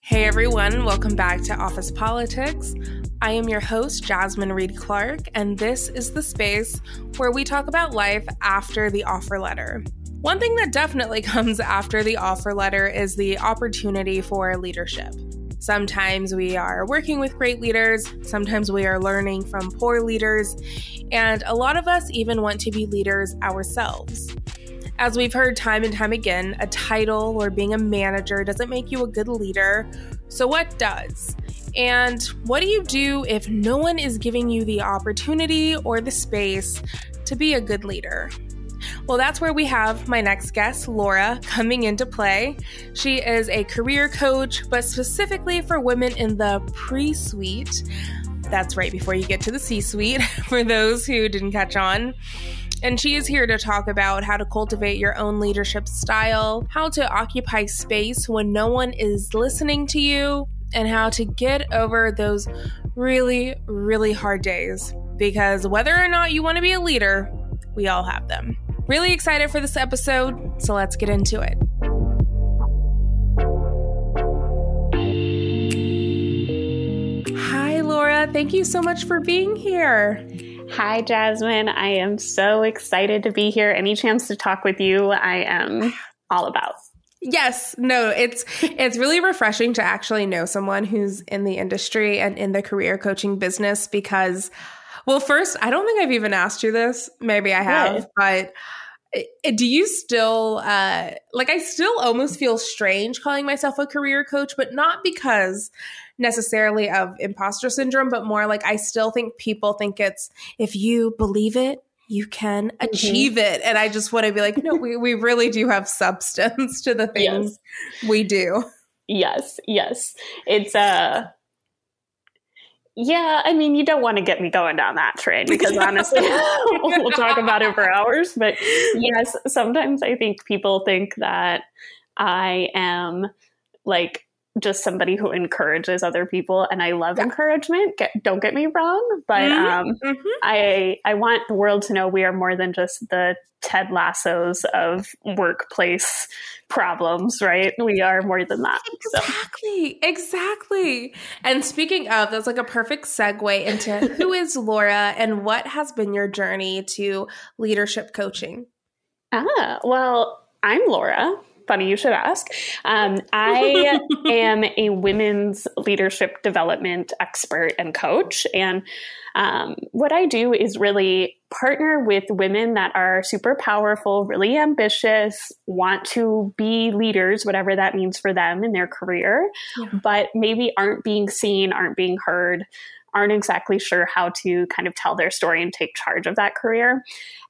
Hey everyone, welcome back to Office Politics. I am your host, Jasmine Reed Clark, and this is the space where we talk about life after the offer letter. One thing that definitely comes after the offer letter is the opportunity for leadership. Sometimes we are working with great leaders, sometimes we are learning from poor leaders, and a lot of us even want to be leaders ourselves. As we've heard time and time again, a title or being a manager doesn't make you a good leader. So, what does? And what do you do if no one is giving you the opportunity or the space to be a good leader? Well, that's where we have my next guest, Laura, coming into play. She is a career coach, but specifically for women in the pre suite. That's right before you get to the C suite, for those who didn't catch on. And she is here to talk about how to cultivate your own leadership style, how to occupy space when no one is listening to you, and how to get over those really, really hard days. Because whether or not you want to be a leader, we all have them. Really excited for this episode, so let's get into it. Hi, Laura. Thank you so much for being here. Hi, Jasmine. I am so excited to be here. Any chance to talk with you, I am all about. Yes, no, it's it's really refreshing to actually know someone who's in the industry and in the career coaching business because well, first, I don't think I've even asked you this. Maybe I have, but eh, do you still uh like I still almost feel strange calling myself a career coach, but not because necessarily of imposter syndrome, but more like I still think people think it's if you believe it, you can mm-hmm. achieve mm-hmm. it. And I just want to be like, no, we, we really do have substance to the things yes. we do. Yes, yes. It's uh yeah, I mean, you don't want to get me going down that train because honestly, we'll talk about it for hours. But yes, sometimes I think people think that I am like just somebody who encourages other people and I love yeah. encouragement. Get, don't get me wrong, but mm-hmm. Um, mm-hmm. I I want the world to know we are more than just the Ted Lassos of workplace problems, right? We are more than that. Exactly. So. Exactly. And speaking of, that's like a perfect segue into who is Laura and what has been your journey to leadership coaching? Ah, well, I'm Laura funny you should ask. Um, I am a women's leadership development expert and coach. And um, what I do is really partner with women that are super powerful, really ambitious, want to be leaders, whatever that means for them in their career, yeah. but maybe aren't being seen, aren't being heard aren't exactly sure how to kind of tell their story and take charge of that career.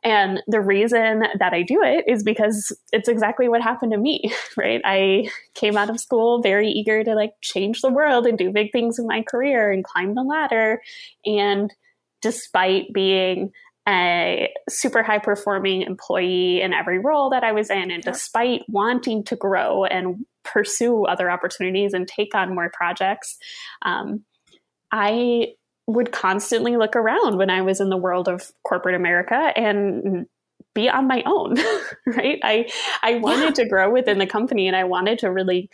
And the reason that I do it is because it's exactly what happened to me, right? I came out of school very eager to like change the world and do big things in my career and climb the ladder. And despite being a super high performing employee in every role that I was in, and despite wanting to grow and pursue other opportunities and take on more projects, um, I would constantly look around when I was in the world of corporate America and be on my own, right? I I wanted yeah. to grow within the company and I wanted to really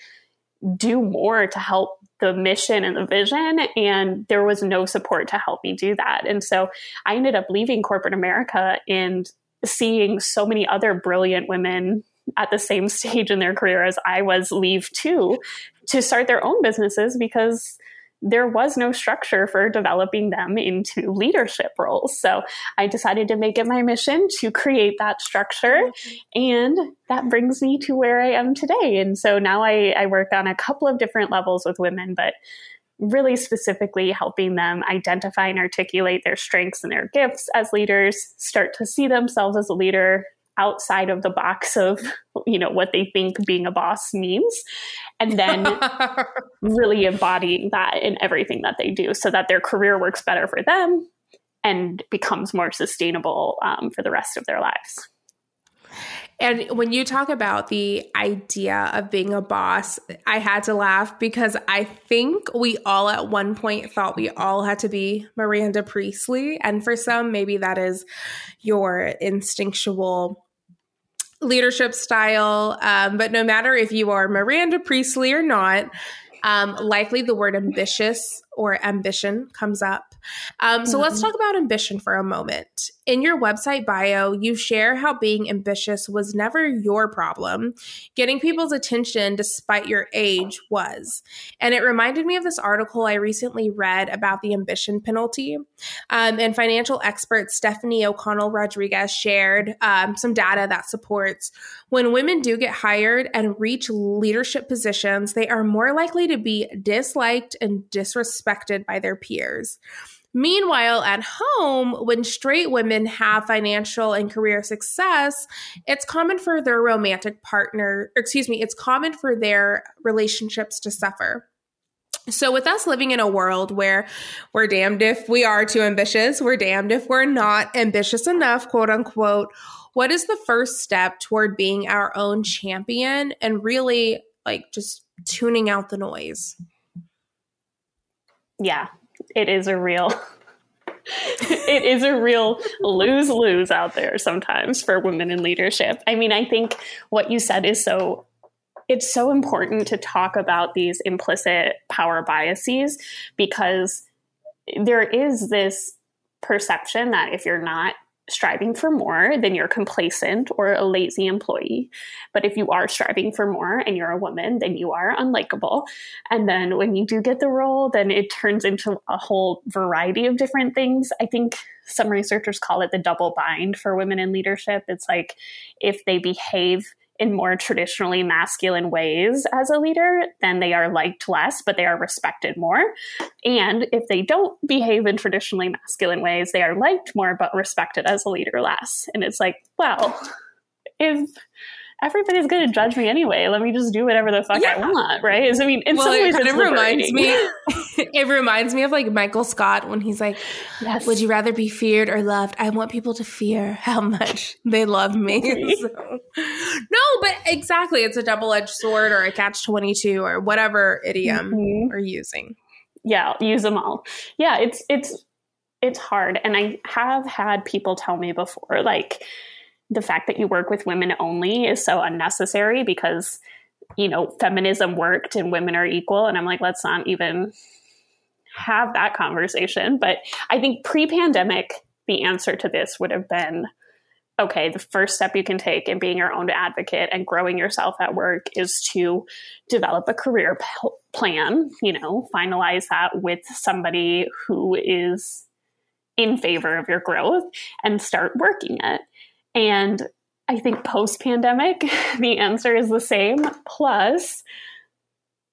do more to help the mission and the vision and there was no support to help me do that. And so I ended up leaving corporate America and seeing so many other brilliant women at the same stage in their career as I was leave too to start their own businesses because there was no structure for developing them into leadership roles. So I decided to make it my mission to create that structure. And that brings me to where I am today. And so now I, I work on a couple of different levels with women, but really specifically helping them identify and articulate their strengths and their gifts as leaders, start to see themselves as a leader, outside of the box of you know what they think being a boss means and then really embodying that in everything that they do so that their career works better for them and becomes more sustainable um, for the rest of their lives and when you talk about the idea of being a boss, I had to laugh because I think we all at one point thought we all had to be Miranda Priestly. And for some, maybe that is your instinctual leadership style. Um, but no matter if you are Miranda Priestly or not, um, likely the word ambitious or ambition comes up. Um, so mm-hmm. let's talk about ambition for a moment. In your website bio, you share how being ambitious was never your problem. Getting people's attention despite your age was. And it reminded me of this article I recently read about the ambition penalty. Um, and financial expert Stephanie O'Connell Rodriguez shared um, some data that supports when women do get hired and reach leadership positions, they are more likely to be disliked and disrespected by their peers. Meanwhile, at home, when straight women have financial and career success, it's common for their romantic partner, excuse me, it's common for their relationships to suffer. So, with us living in a world where we're damned if we are too ambitious, we're damned if we're not ambitious enough, quote unquote, what is the first step toward being our own champion and really like just tuning out the noise? Yeah, it is a real it is a real lose lose out there sometimes for women in leadership. I mean, I think what you said is so it's so important to talk about these implicit power biases because there is this perception that if you're not striving for more, then you're complacent or a lazy employee. But if you are striving for more and you're a woman, then you are unlikable. And then when you do get the role, then it turns into a whole variety of different things. I think some researchers call it the double bind for women in leadership. It's like if they behave in more traditionally masculine ways as a leader, then they are liked less, but they are respected more. And if they don't behave in traditionally masculine ways, they are liked more, but respected as a leader less. And it's like, well, if everybody's going to judge me anyway. Let me just do whatever the fuck yeah. I want, right? I mean, in well, some ways, it kind of reminds me. it reminds me of like Michael Scott when he's like, yes. "Would you rather be feared or loved? I want people to fear how much they love me." so, no, but exactly, it's a double edged sword or a catch twenty two or whatever idiom mm-hmm. we're using. Yeah, use them all. Yeah, it's it's it's hard, and I have had people tell me before, like the fact that you work with women only is so unnecessary because you know feminism worked and women are equal. And i'm like let's not even have that conversation. But i think pre-pandemic the answer to this would have been okay the first step you can take in being your own advocate and growing yourself at work is to develop a career p- plan you know finalize that with somebody who is in favor of your growth and start working it and I think post pandemic, the answer is the same. Plus,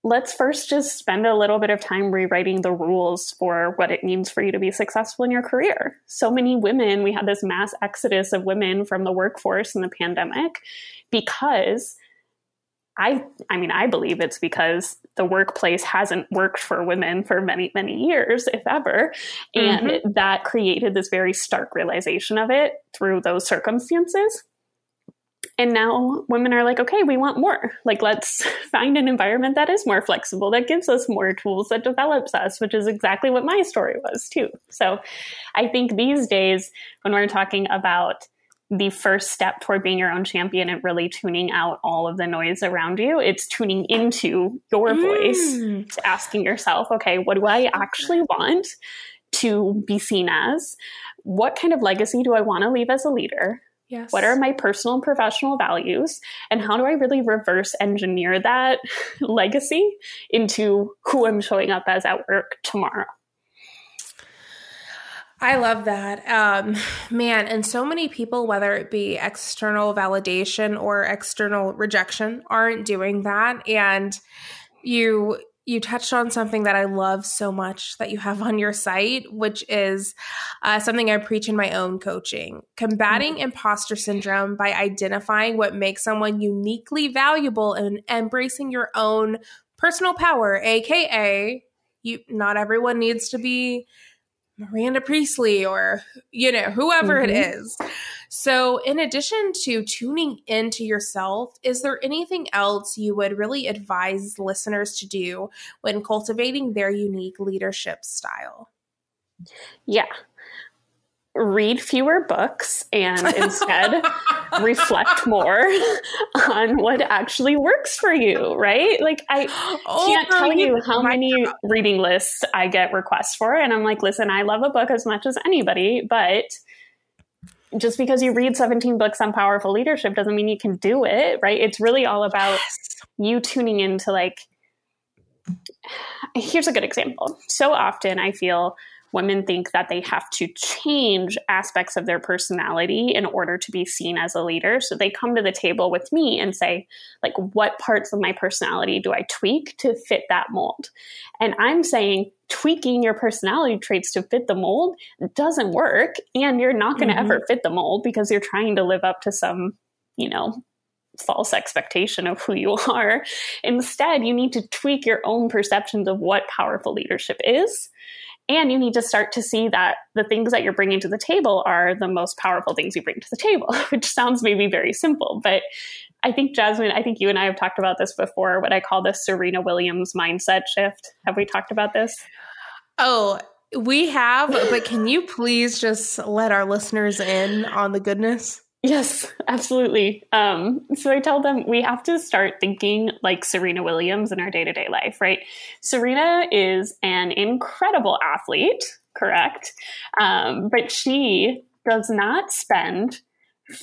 let's first just spend a little bit of time rewriting the rules for what it means for you to be successful in your career. So many women, we had this mass exodus of women from the workforce in the pandemic because I I mean I believe it's because the workplace hasn't worked for women for many many years if ever. And mm-hmm. that created this very stark realization of it through those circumstances. And now women are like okay we want more. Like let's find an environment that is more flexible that gives us more tools that develops us which is exactly what my story was too. So i think these days when we're talking about the first step toward being your own champion and really tuning out all of the noise around you. It's tuning into your mm. voice, asking yourself, okay, what do I actually want to be seen as? What kind of legacy do I want to leave as a leader? Yes. What are my personal and professional values? And how do I really reverse engineer that legacy into who I'm showing up as at work tomorrow? I love that. Um, man, and so many people, whether it be external validation or external rejection, aren't doing that. And you you touched on something that I love so much that you have on your site, which is uh, something I preach in my own coaching combating mm-hmm. imposter syndrome by identifying what makes someone uniquely valuable and embracing your own personal power, aka, you not everyone needs to be Miranda Priestly or, you know, whoever mm-hmm. it is. So, in addition to tuning into yourself, is there anything else you would really advise listeners to do when cultivating their unique leadership style? Yeah. Read fewer books and instead reflect more on what actually works for you, right? Like I oh, can't tell you how many God. reading lists I get requests for and I'm like, "Listen, I love a book as much as anybody, but just because you read 17 books on powerful leadership doesn't mean you can do it, right? It's really all about yes. you tuning into like here's a good example. So often I feel women think that they have to change aspects of their personality in order to be seen as a leader. So they come to the table with me and say, like, what parts of my personality do I tweak to fit that mold? And I'm saying, tweaking your personality traits to fit the mold doesn't work. And you're not going to mm-hmm. ever fit the mold because you're trying to live up to some, you know, false expectation of who you are. Instead, you need to tweak your own perceptions of what powerful leadership is and you need to start to see that the things that you're bringing to the table are the most powerful things you bring to the table, which sounds maybe very simple. But I think, Jasmine, I think you and I have talked about this before, what I call the Serena Williams mindset shift. Have we talked about this? Oh, we have, but can you please just let our listeners in on the goodness? Yes, absolutely. Um, so I tell them we have to start thinking like Serena Williams in our day to day life, right? Serena is an incredible athlete, correct? Um, but she does not spend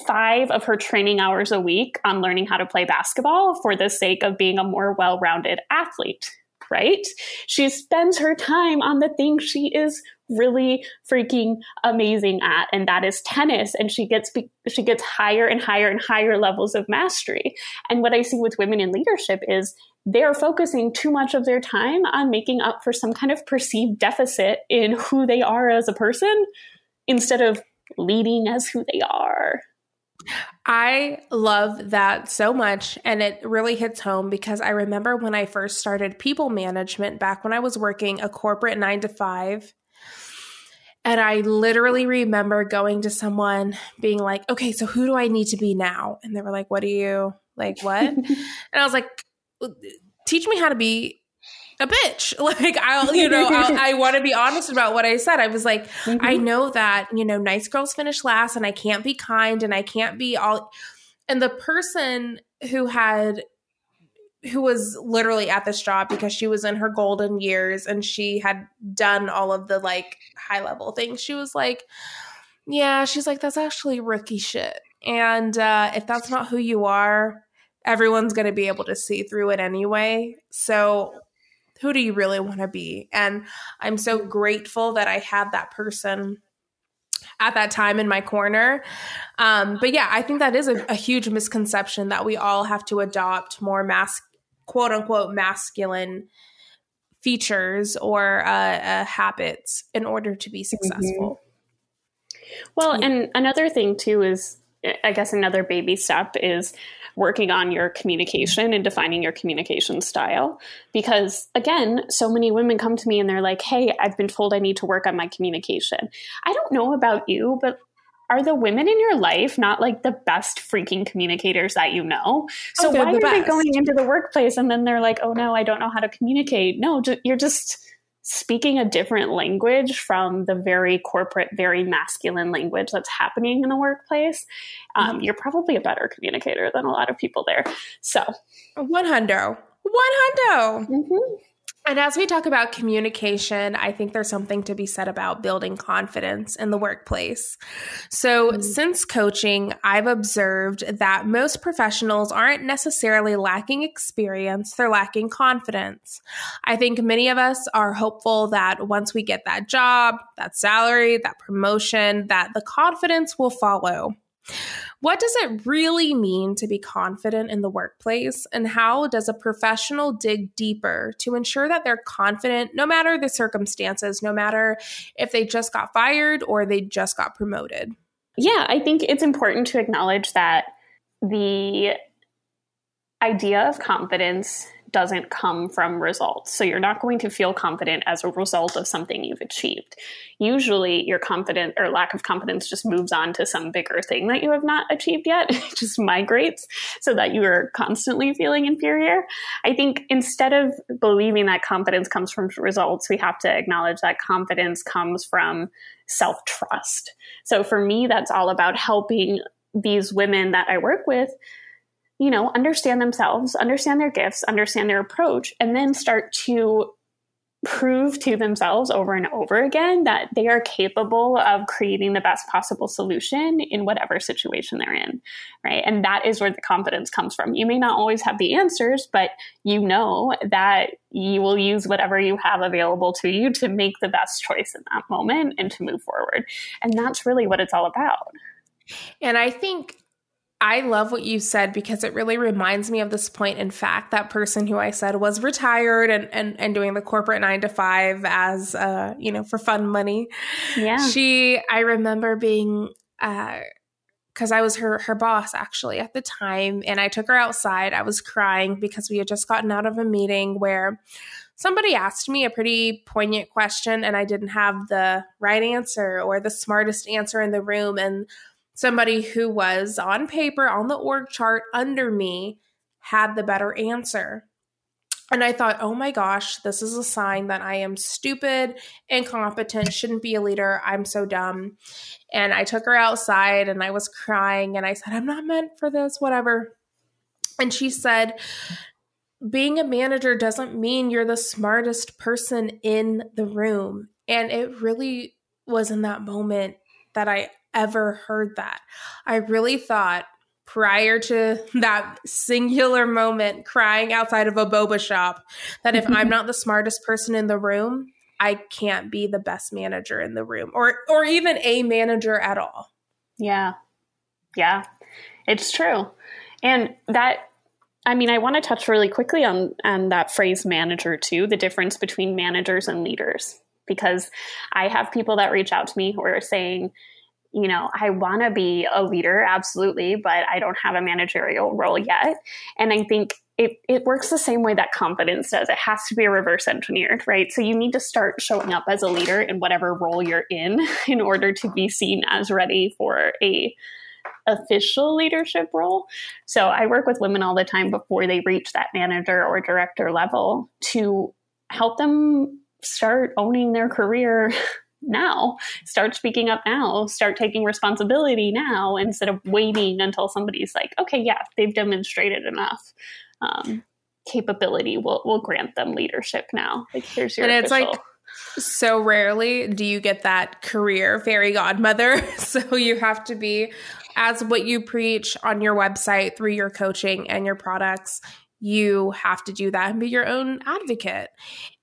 five of her training hours a week on learning how to play basketball for the sake of being a more well rounded athlete right? She spends her time on the thing she is really freaking amazing at and that is tennis and she gets she gets higher and higher and higher levels of mastery and what i see with women in leadership is they're focusing too much of their time on making up for some kind of perceived deficit in who they are as a person instead of leading as who they are I love that so much. And it really hits home because I remember when I first started people management back when I was working a corporate nine to five. And I literally remember going to someone being like, okay, so who do I need to be now? And they were like, what do you like? What? and I was like, teach me how to be a bitch. Like I'll, you know, I'll, i want to be honest about what I said. I was like, mm-hmm. I know that, you know, nice girls finish last and I can't be kind and I can't be all. And the person who had, who was literally at this job because she was in her golden years and she had done all of the like high level things. She was like, yeah, she's like, that's actually rookie shit. And uh, if that's not who you are, everyone's going to be able to see through it anyway. So who do you really want to be? And I'm so grateful that I had that person at that time in my corner. Um, but yeah, I think that is a, a, huge misconception that we all have to adopt more mask, quote unquote, masculine features or uh, uh, habits in order to be successful. Mm-hmm. Well, yeah. and another thing too is, I guess, another baby step is working on your communication and defining your communication style. Because again, so many women come to me and they're like, hey, I've been told I need to work on my communication. I don't know about you, but are the women in your life not like the best freaking communicators that you know? So oh, why the are best. they going into the workplace and then they're like, oh no, I don't know how to communicate? No, you're just speaking a different language from the very corporate, very masculine language that's happening in the workplace, um, mm-hmm. you're probably a better communicator than a lot of people there. So, one hundo, one hundo. Mm-hmm. And as we talk about communication, I think there's something to be said about building confidence in the workplace. So, mm-hmm. since coaching, I've observed that most professionals aren't necessarily lacking experience, they're lacking confidence. I think many of us are hopeful that once we get that job, that salary, that promotion, that the confidence will follow. What does it really mean to be confident in the workplace? And how does a professional dig deeper to ensure that they're confident no matter the circumstances, no matter if they just got fired or they just got promoted? Yeah, I think it's important to acknowledge that the idea of confidence doesn't come from results. So you're not going to feel confident as a result of something you've achieved. Usually your confidence or lack of confidence just moves on to some bigger thing that you have not achieved yet. it just migrates. so that you are constantly feeling inferior. I think instead of believing that confidence comes from results, we have to acknowledge that confidence comes from self trust. So for me, that's all about helping these women that I work with you know, understand themselves, understand their gifts, understand their approach, and then start to prove to themselves over and over again that they are capable of creating the best possible solution in whatever situation they're in, right? And that is where the confidence comes from. You may not always have the answers, but you know that you will use whatever you have available to you to make the best choice in that moment and to move forward. And that's really what it's all about. And I think I love what you said because it really reminds me of this point. In fact, that person who I said was retired and, and, and doing the corporate nine to five as, uh, you know, for fun money. Yeah. She, I remember being, uh, because I was her her boss actually at the time, and I took her outside. I was crying because we had just gotten out of a meeting where somebody asked me a pretty poignant question, and I didn't have the right answer or the smartest answer in the room. And somebody who was on paper on the org chart under me had the better answer. And I thought, oh my gosh, this is a sign that I am stupid, incompetent, shouldn't be a leader. I'm so dumb. And I took her outside and I was crying and I said, I'm not meant for this, whatever. And she said, being a manager doesn't mean you're the smartest person in the room. And it really was in that moment that I ever heard that. I really thought prior to that singular moment crying outside of a boba shop that if I'm not the smartest person in the room, I can't be the best manager in the room or or even a manager at all. Yeah. Yeah. It's true. And that I mean, I want to touch really quickly on on that phrase manager too, the difference between managers and leaders because I have people that reach out to me who are saying, you know, I want to be a leader, absolutely, but I don't have a managerial role yet. And I think it, it works the same way that confidence does. It has to be reverse engineered, right? So you need to start showing up as a leader in whatever role you're in in order to be seen as ready for a official leadership role. So I work with women all the time before they reach that manager or director level to help them start owning their career now. Start speaking up now. Start taking responsibility now instead of waiting until somebody's like, okay, yeah, they've demonstrated enough. Um, capability will will grant them leadership now. Like here's your and official. it's like so rarely do you get that career fairy godmother. so you have to be as what you preach on your website through your coaching and your products. You have to do that and be your own advocate.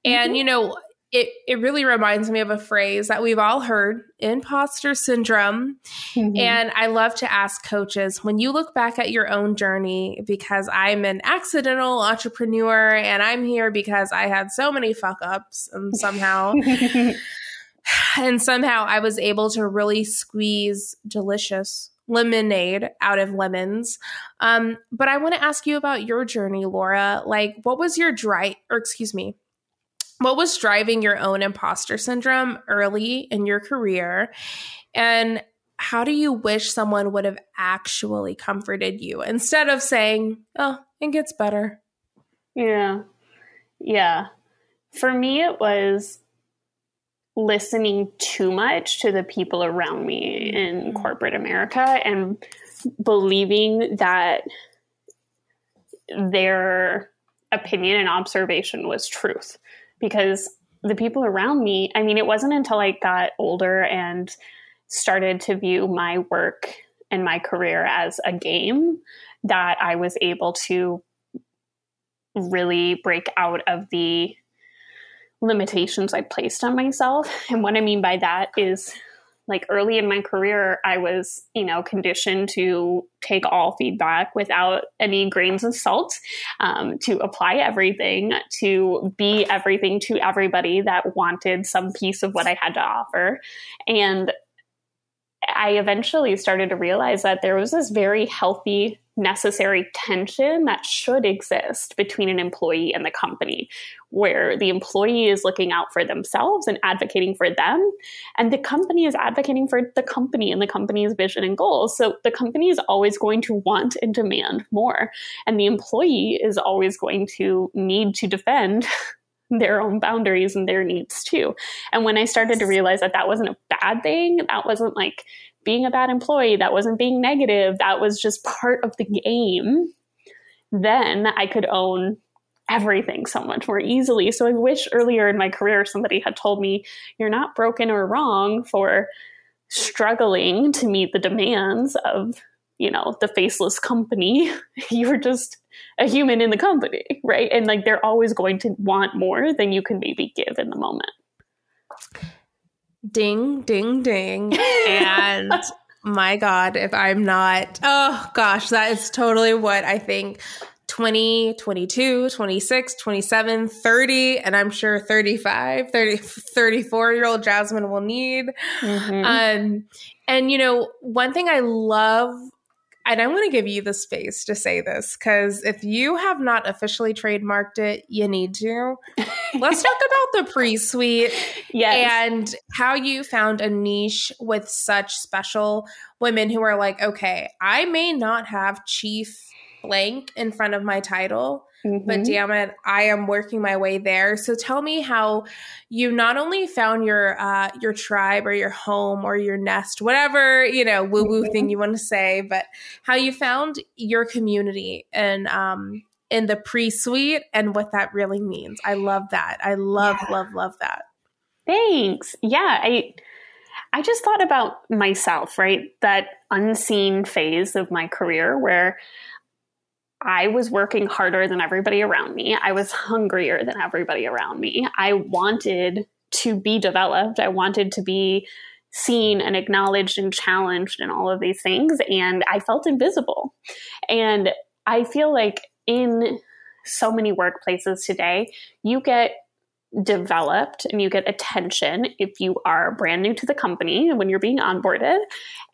And, mm-hmm. you know, it, it really reminds me of a phrase that we've all heard imposter syndrome. Mm-hmm. And I love to ask coaches when you look back at your own journey, because I'm an accidental entrepreneur and I'm here because I had so many fuck ups and somehow. and somehow I was able to really squeeze delicious lemonade out of lemons. Um, but I want to ask you about your journey, Laura. Like, what was your dry, or excuse me, what was driving your own imposter syndrome early in your career? And how do you wish someone would have actually comforted you instead of saying, oh, it gets better? Yeah. Yeah. For me, it was listening too much to the people around me in mm-hmm. corporate America and believing that their opinion and observation was truth because the people around me, I mean, it wasn't until I got older and started to view my work and my career as a game that I was able to really break out of the limitations I placed on myself. And what I mean by that is like early in my career, I was, you know, conditioned to take all feedback without any grains of salt, um, to apply everything, to be everything to everybody that wanted some piece of what I had to offer. And I eventually started to realize that there was this very healthy necessary tension that should exist between an employee and the company, where the employee is looking out for themselves and advocating for them, and the company is advocating for the company and the company's vision and goals. So the company is always going to want and demand more, and the employee is always going to need to defend. their own boundaries and their needs too. And when I started to realize that that wasn't a bad thing, that wasn't like being a bad employee, that wasn't being negative, that was just part of the game, then I could own everything so much more easily. So I wish earlier in my career somebody had told me, you're not broken or wrong for struggling to meet the demands of, you know, the faceless company. you're just a human in the company, right? And like they're always going to want more than you can maybe give in the moment ding, ding, ding. and my God, if I'm not, oh gosh, that is totally what I think 20, 22, 26, 27, 30, and I'm sure 35, 30, 34 year old Jasmine will need. Mm-hmm. Um, and, you know, one thing I love and I'm going to give you the space to say this because if you have not officially trademarked it, you need to. Let's talk about the pre suite yes. and how you found a niche with such special women who are like, okay, I may not have chief blank in front of my title, Mm-hmm. But damn it, I am working my way there. So tell me how you not only found your uh, your tribe or your home or your nest, whatever you know woo woo mm-hmm. thing you want to say, but how you found your community and um, in the pre suite and what that really means. I love that. I love yeah. love love that. Thanks. Yeah, I. I just thought about myself, right? That unseen phase of my career where I was working harder than everybody around me. I was hungrier than everybody around me. I wanted to be developed. I wanted to be seen and acknowledged and challenged and all of these things. And I felt invisible. And I feel like in so many workplaces today, you get developed and you get attention if you are brand new to the company when you're being onboarded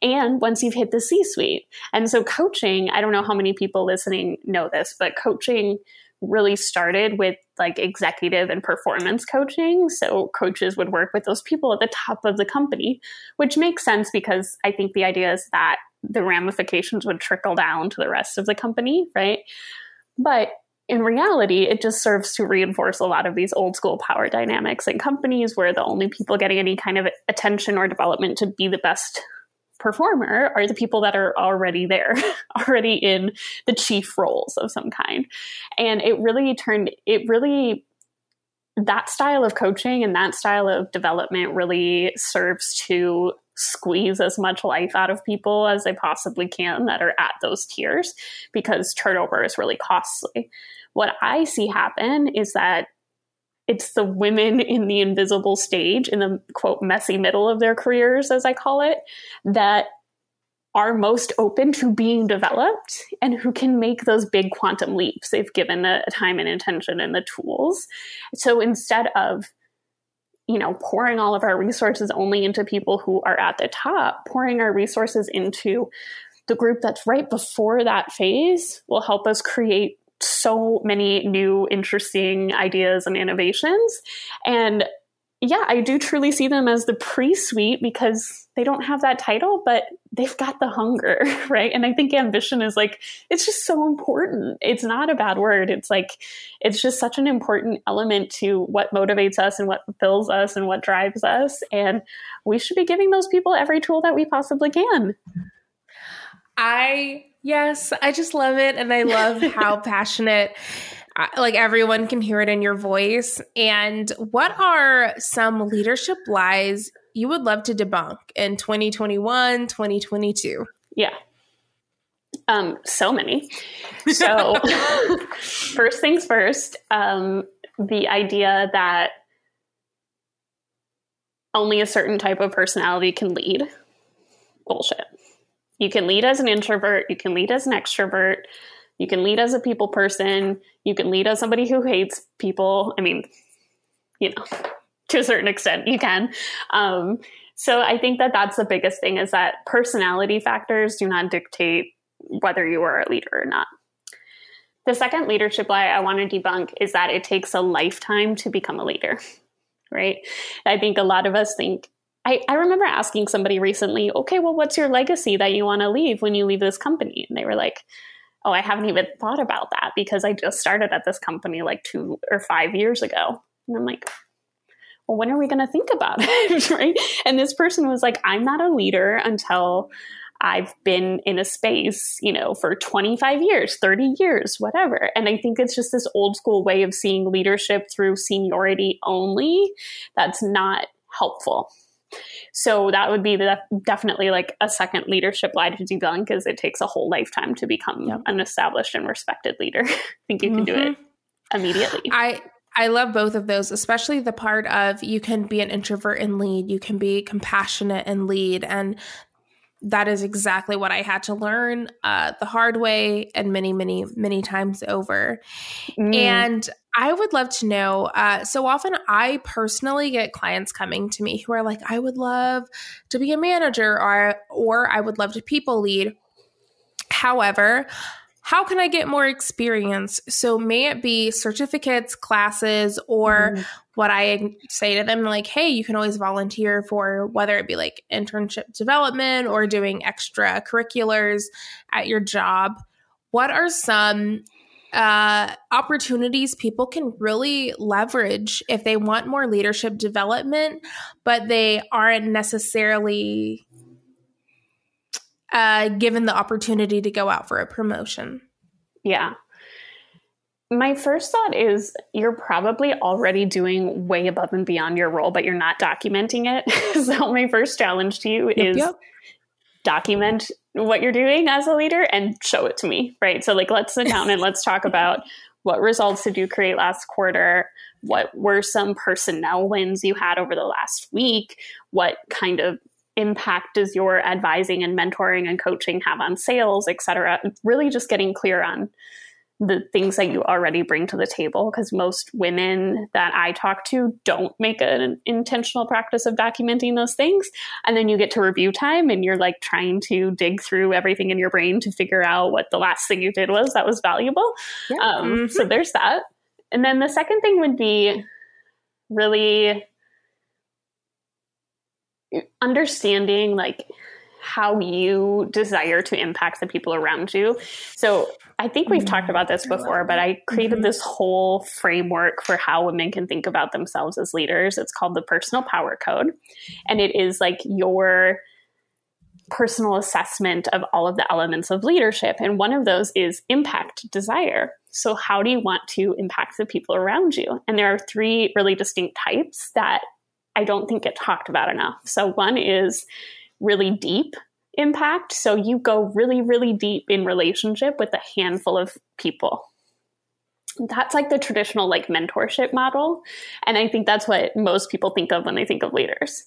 and once you've hit the C suite. And so, coaching, I don't know how many people listening know this, but coaching really started with like executive and performance coaching. So, coaches would work with those people at the top of the company, which makes sense because I think the idea is that the ramifications would trickle down to the rest of the company, right? But in reality, it just serves to reinforce a lot of these old school power dynamics in companies where the only people getting any kind of attention or development to be the best performer are the people that are already there, already in the chief roles of some kind. And it really turned, it really, that style of coaching and that style of development really serves to squeeze as much life out of people as they possibly can that are at those tiers because turnover is really costly. What I see happen is that it's the women in the invisible stage, in the quote, messy middle of their careers, as I call it, that are most open to being developed and who can make those big quantum leaps if given the time and attention and the tools. So instead of you know, pouring all of our resources only into people who are at the top, pouring our resources into the group that's right before that phase will help us create so many new interesting ideas and innovations. And yeah, I do truly see them as the pre suite because they don't have that title, but they've got the hunger, right? And I think ambition is like, it's just so important. It's not a bad word. It's like, it's just such an important element to what motivates us and what fills us and what drives us. And we should be giving those people every tool that we possibly can. I, yes, I just love it. And I love how passionate uh, like everyone can hear it in your voice. And what are some leadership lies you would love to debunk in 2021, 2022? Yeah. Um, so many. So, first things first, um, the idea that only a certain type of personality can lead. Bullshit. You can lead as an introvert, you can lead as an extrovert, you can lead as a people person. You can lead as somebody who hates people. I mean, you know, to a certain extent, you can. Um, so I think that that's the biggest thing is that personality factors do not dictate whether you are a leader or not. The second leadership lie I want to debunk is that it takes a lifetime to become a leader, right? I think a lot of us think. I, I remember asking somebody recently, okay, well, what's your legacy that you want to leave when you leave this company? And they were like, oh, I haven't even thought about that because I just started at this company like two or five years ago. And I'm like, well, when are we going to think about it? right. And this person was like, I'm not a leader until I've been in a space, you know, for 25 years, 30 years, whatever. And I think it's just this old school way of seeing leadership through seniority only that's not helpful. So that would be the, definitely like a second leadership lie to debunk because it takes a whole lifetime to become yep. an established and respected leader. I think you can mm-hmm. do it mm-hmm. immediately. I I love both of those, especially the part of you can be an introvert and lead, you can be compassionate and lead. And that is exactly what I had to learn uh, the hard way and many, many, many times over. Mm. And I would love to know. Uh, so often, I personally get clients coming to me who are like, "I would love to be a manager," or "or I would love to people lead." However, how can I get more experience? So, may it be certificates, classes, or mm. what I say to them, like, hey, you can always volunteer for whether it be like internship development or doing extra curriculars at your job. What are some uh, opportunities people can really leverage if they want more leadership development, but they aren't necessarily uh, given the opportunity to go out for a promotion. Yeah. My first thought is you're probably already doing way above and beyond your role, but you're not documenting it. so, my first challenge to you yep, is yep. document what you're doing as a leader and show it to me, right? So, like, let's sit down and let's talk about what results did you create last quarter? What were some personnel wins you had over the last week? What kind of impact does your advising and mentoring and coaching have on sales, et cetera? Really just getting clear on the things that you already bring to the table because most women that I talk to don't make an intentional practice of documenting those things. And then you get to review time and you're like trying to dig through everything in your brain to figure out what the last thing you did was that was valuable. Yeah. Um, mm-hmm. So there's that. And then the second thing would be really understanding like how you desire to impact the people around you. So I think we've talked about this before, but I created mm-hmm. this whole framework for how women can think about themselves as leaders. It's called the Personal Power Code. And it is like your personal assessment of all of the elements of leadership. And one of those is impact desire. So, how do you want to impact the people around you? And there are three really distinct types that I don't think get talked about enough. So, one is really deep impact. So, you go really, really deep in relationship with a handful of people. That's like the traditional like mentorship model. And I think that's what most people think of when they think of leaders.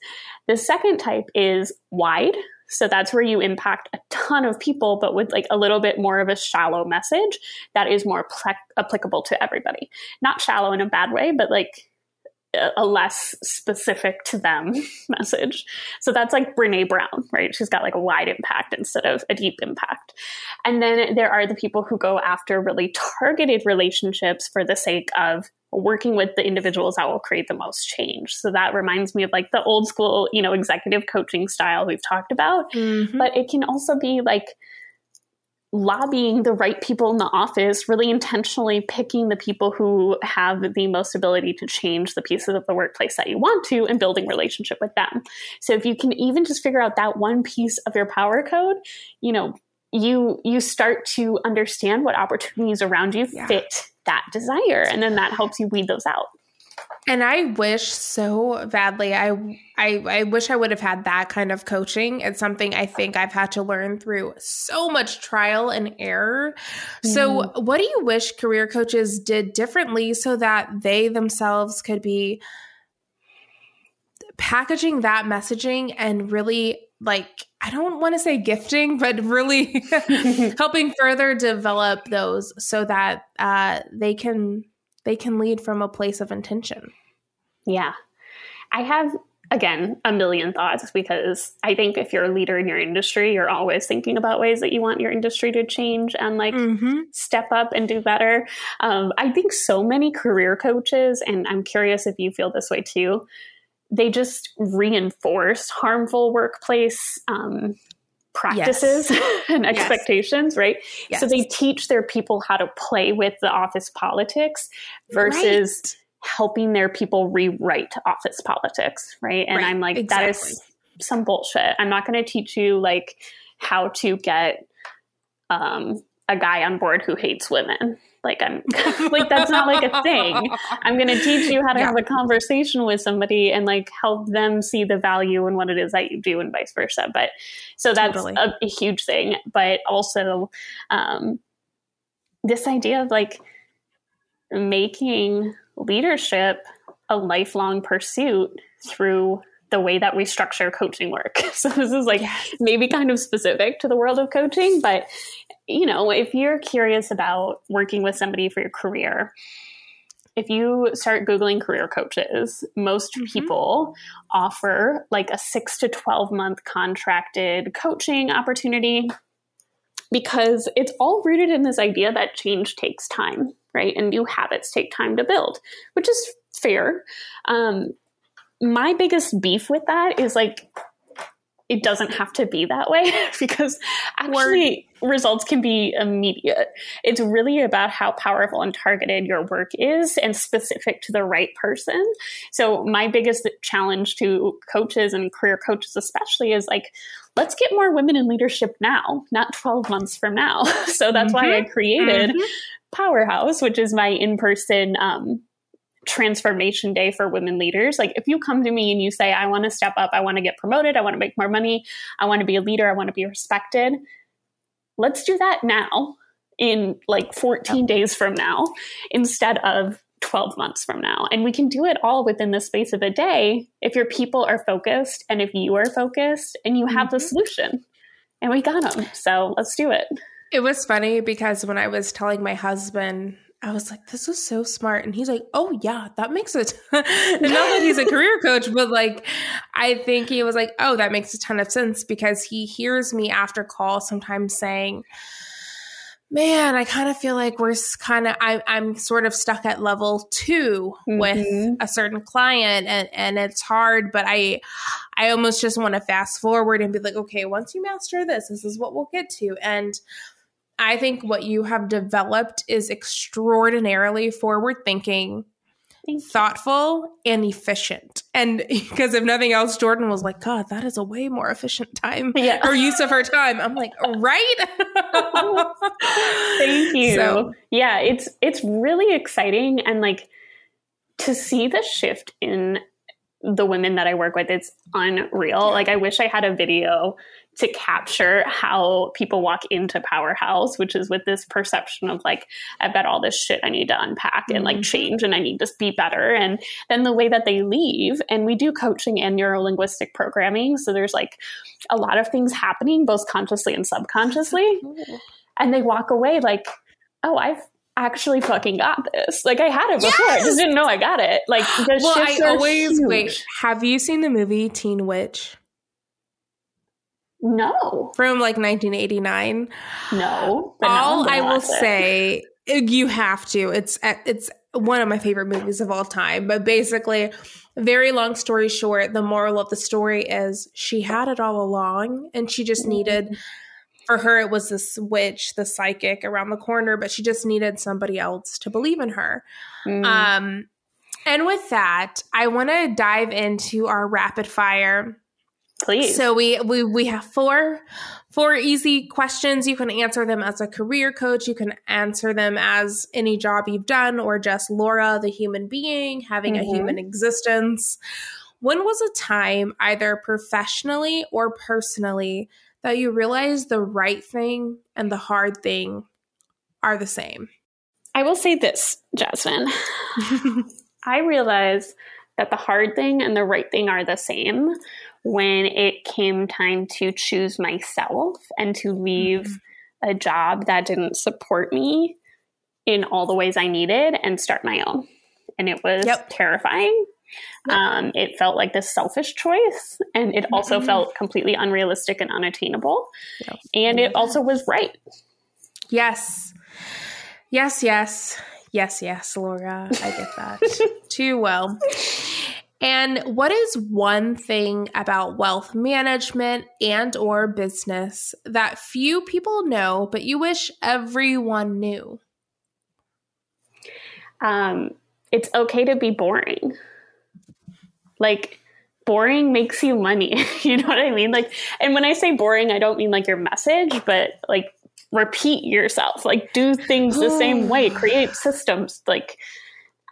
The second type is wide. So that's where you impact a ton of people, but with like a little bit more of a shallow message that is more pl- applicable to everybody. Not shallow in a bad way, but like a less specific to them message. So that's like Brene Brown, right? She's got like a wide impact instead of a deep impact. And then there are the people who go after really targeted relationships for the sake of working with the individuals that will create the most change. So that reminds me of like the old school, you know, executive coaching style we've talked about. Mm-hmm. But it can also be like lobbying the right people in the office, really intentionally picking the people who have the most ability to change the pieces of the workplace that you want to and building relationship with them. So if you can even just figure out that one piece of your power code, you know, you you start to understand what opportunities around you yeah. fit that desire and then that helps you weed those out. And I wish so badly. I, I I wish I would have had that kind of coaching. It's something I think I've had to learn through so much trial and error. Mm. So, what do you wish career coaches did differently so that they themselves could be packaging that messaging and really like I don't want to say gifting, but really helping further develop those so that uh, they can they can lead from a place of intention. Yeah. I have again, a million thoughts because I think if you're a leader in your industry, you're always thinking about ways that you want your industry to change and like mm-hmm. step up and do better. Um, I think so many career coaches, and I'm curious if you feel this way too, they just reinforce harmful workplace um, practices yes. and expectations, yes. right? Yes. So they teach their people how to play with the office politics versus right. helping their people rewrite office politics, right? And right. I'm like, exactly. that is some bullshit. I'm not going to teach you like how to get um, a guy on board who hates women. Like I'm like that's not like a thing. I'm going to teach you how to yeah. have a conversation with somebody and like help them see the value in what it is that you do and vice versa. But so that's totally. a, a, huge thing. But also um, this idea of like making leadership a lifelong pursuit through the way that we structure coaching work. So this is like maybe kind of specific to the world of coaching, but you know, if you're curious about working with somebody for your career, if you start Googling career coaches, most mm-hmm. people offer like a six to 12 month contracted coaching opportunity because it's all rooted in this idea that change takes time, right? And new habits take time to build, which is fair. Um, my biggest beef with that is like it doesn't have to be that way because actually results can be immediate. It's really about how powerful and targeted your work is and specific to the right person. So my biggest challenge to coaches and career coaches especially is like let's get more women in leadership now, not 12 months from now. so that's mm-hmm. why I created mm-hmm. Powerhouse, which is my in-person um, transformation day for women leaders. Like if you come to me and you say, I want to step up, I want to get promoted, I want to make more money, I want to be a leader, I want to be respected, let's do that now in like 14 yep. days from now instead of 12 months from now. And we can do it all within the space of a day if your people are focused and if you are focused and you have mm-hmm. the solution. And we got them. So let's do it. It was funny because when I was telling my husband I was like, this is so smart. And he's like, oh, yeah, that makes it. and not that he's a career coach, but like, I think he was like, oh, that makes a ton of sense because he hears me after call sometimes saying, man, I kind of feel like we're kind of, I'm sort of stuck at level 2 mm-hmm. with a certain client and, and it's hard, but I, I almost just want to fast forward and be like, okay, once you master this, this is what we'll get to. And I think what you have developed is extraordinarily forward thinking, thoughtful, and efficient. And because if nothing else, Jordan was like, God, that is a way more efficient time yeah. or use of her time. I'm like, right? Thank you. So, yeah, it's it's really exciting and like to see the shift in the women that I work with, it's unreal. Like I wish I had a video to capture how people walk into Powerhouse, which is with this perception of like, I've got all this shit I need to unpack and like mm-hmm. change and I need to be better. And then the way that they leave, and we do coaching and neuro linguistic programming. So there's like a lot of things happening, both consciously and subconsciously. And they walk away like, oh, I've actually fucking got this. Like I had it before. Yes! I just didn't know I got it. Like the well, I always huge. wait. Have you seen the movie Teen Witch? No. From like 1989. No. All I will say, you have to. It's it's one of my favorite movies of all time. But basically, very long story short, the moral of the story is she had it all along, and she just needed. Mm. For her, it was this witch, the psychic around the corner, but she just needed somebody else to believe in her. Mm. Um, and with that, I want to dive into our rapid fire Please. So we we we have four four easy questions. You can answer them as a career coach. You can answer them as any job you've done, or just Laura, the human being, having mm-hmm. a human existence. When was a time, either professionally or personally, that you realized the right thing and the hard thing are the same? I will say this, Jasmine. I realize that the hard thing and the right thing are the same when it came time to choose myself and to leave mm-hmm. a job that didn't support me in all the ways I needed and start my own. And it was yep. terrifying. Um, it felt like this selfish choice, and it also mm-hmm. felt completely unrealistic and unattainable. Yep. And it also was right. Yes. Yes, yes. Yes, yes, Laura. I get that too well. And what is one thing about wealth management and or business that few people know but you wish everyone knew? Um, it's okay to be boring. Like boring makes you money. you know what I mean? Like and when I say boring, I don't mean like your message, but like repeat yourself. Like do things the same way, create systems like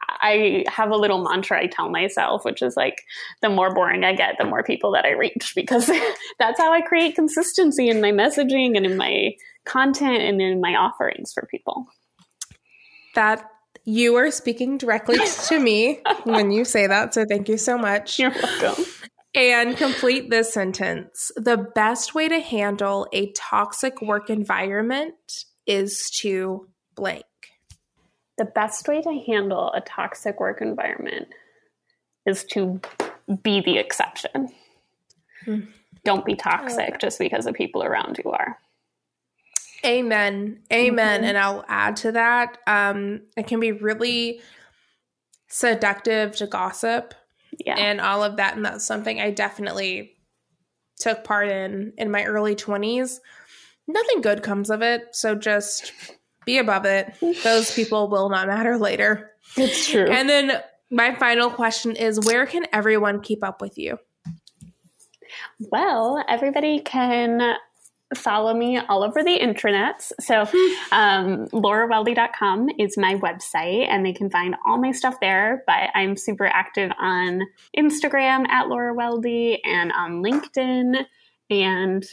I have a little mantra I tell myself, which is like, the more boring I get, the more people that I reach, because that's how I create consistency in my messaging and in my content and in my offerings for people. That you are speaking directly to me when you say that. So thank you so much. You're welcome. And complete this sentence. The best way to handle a toxic work environment is to blank the best way to handle a toxic work environment is to be the exception. Mm. Don't be toxic just because the people around you are. Amen. Amen. Mm-hmm. And I'll add to that. Um, it can be really seductive to gossip yeah. and all of that. And that's something I definitely took part in in my early 20s. Nothing good comes of it. So just be above it. Those people will not matter later. It's true. And then my final question is where can everyone keep up with you? Well, everybody can follow me all over the intranets. So, um, lauraweldy.com is my website, and they can find all my stuff there. But I'm super active on Instagram at Laura Weldy and on LinkedIn, and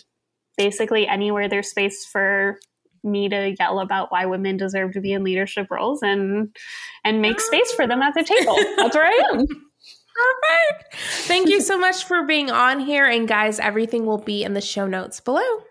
basically anywhere there's space for me to yell about why women deserve to be in leadership roles and and make ah. space for them at the table. That's where I am. Perfect. Thank you so much for being on here. And guys, everything will be in the show notes below.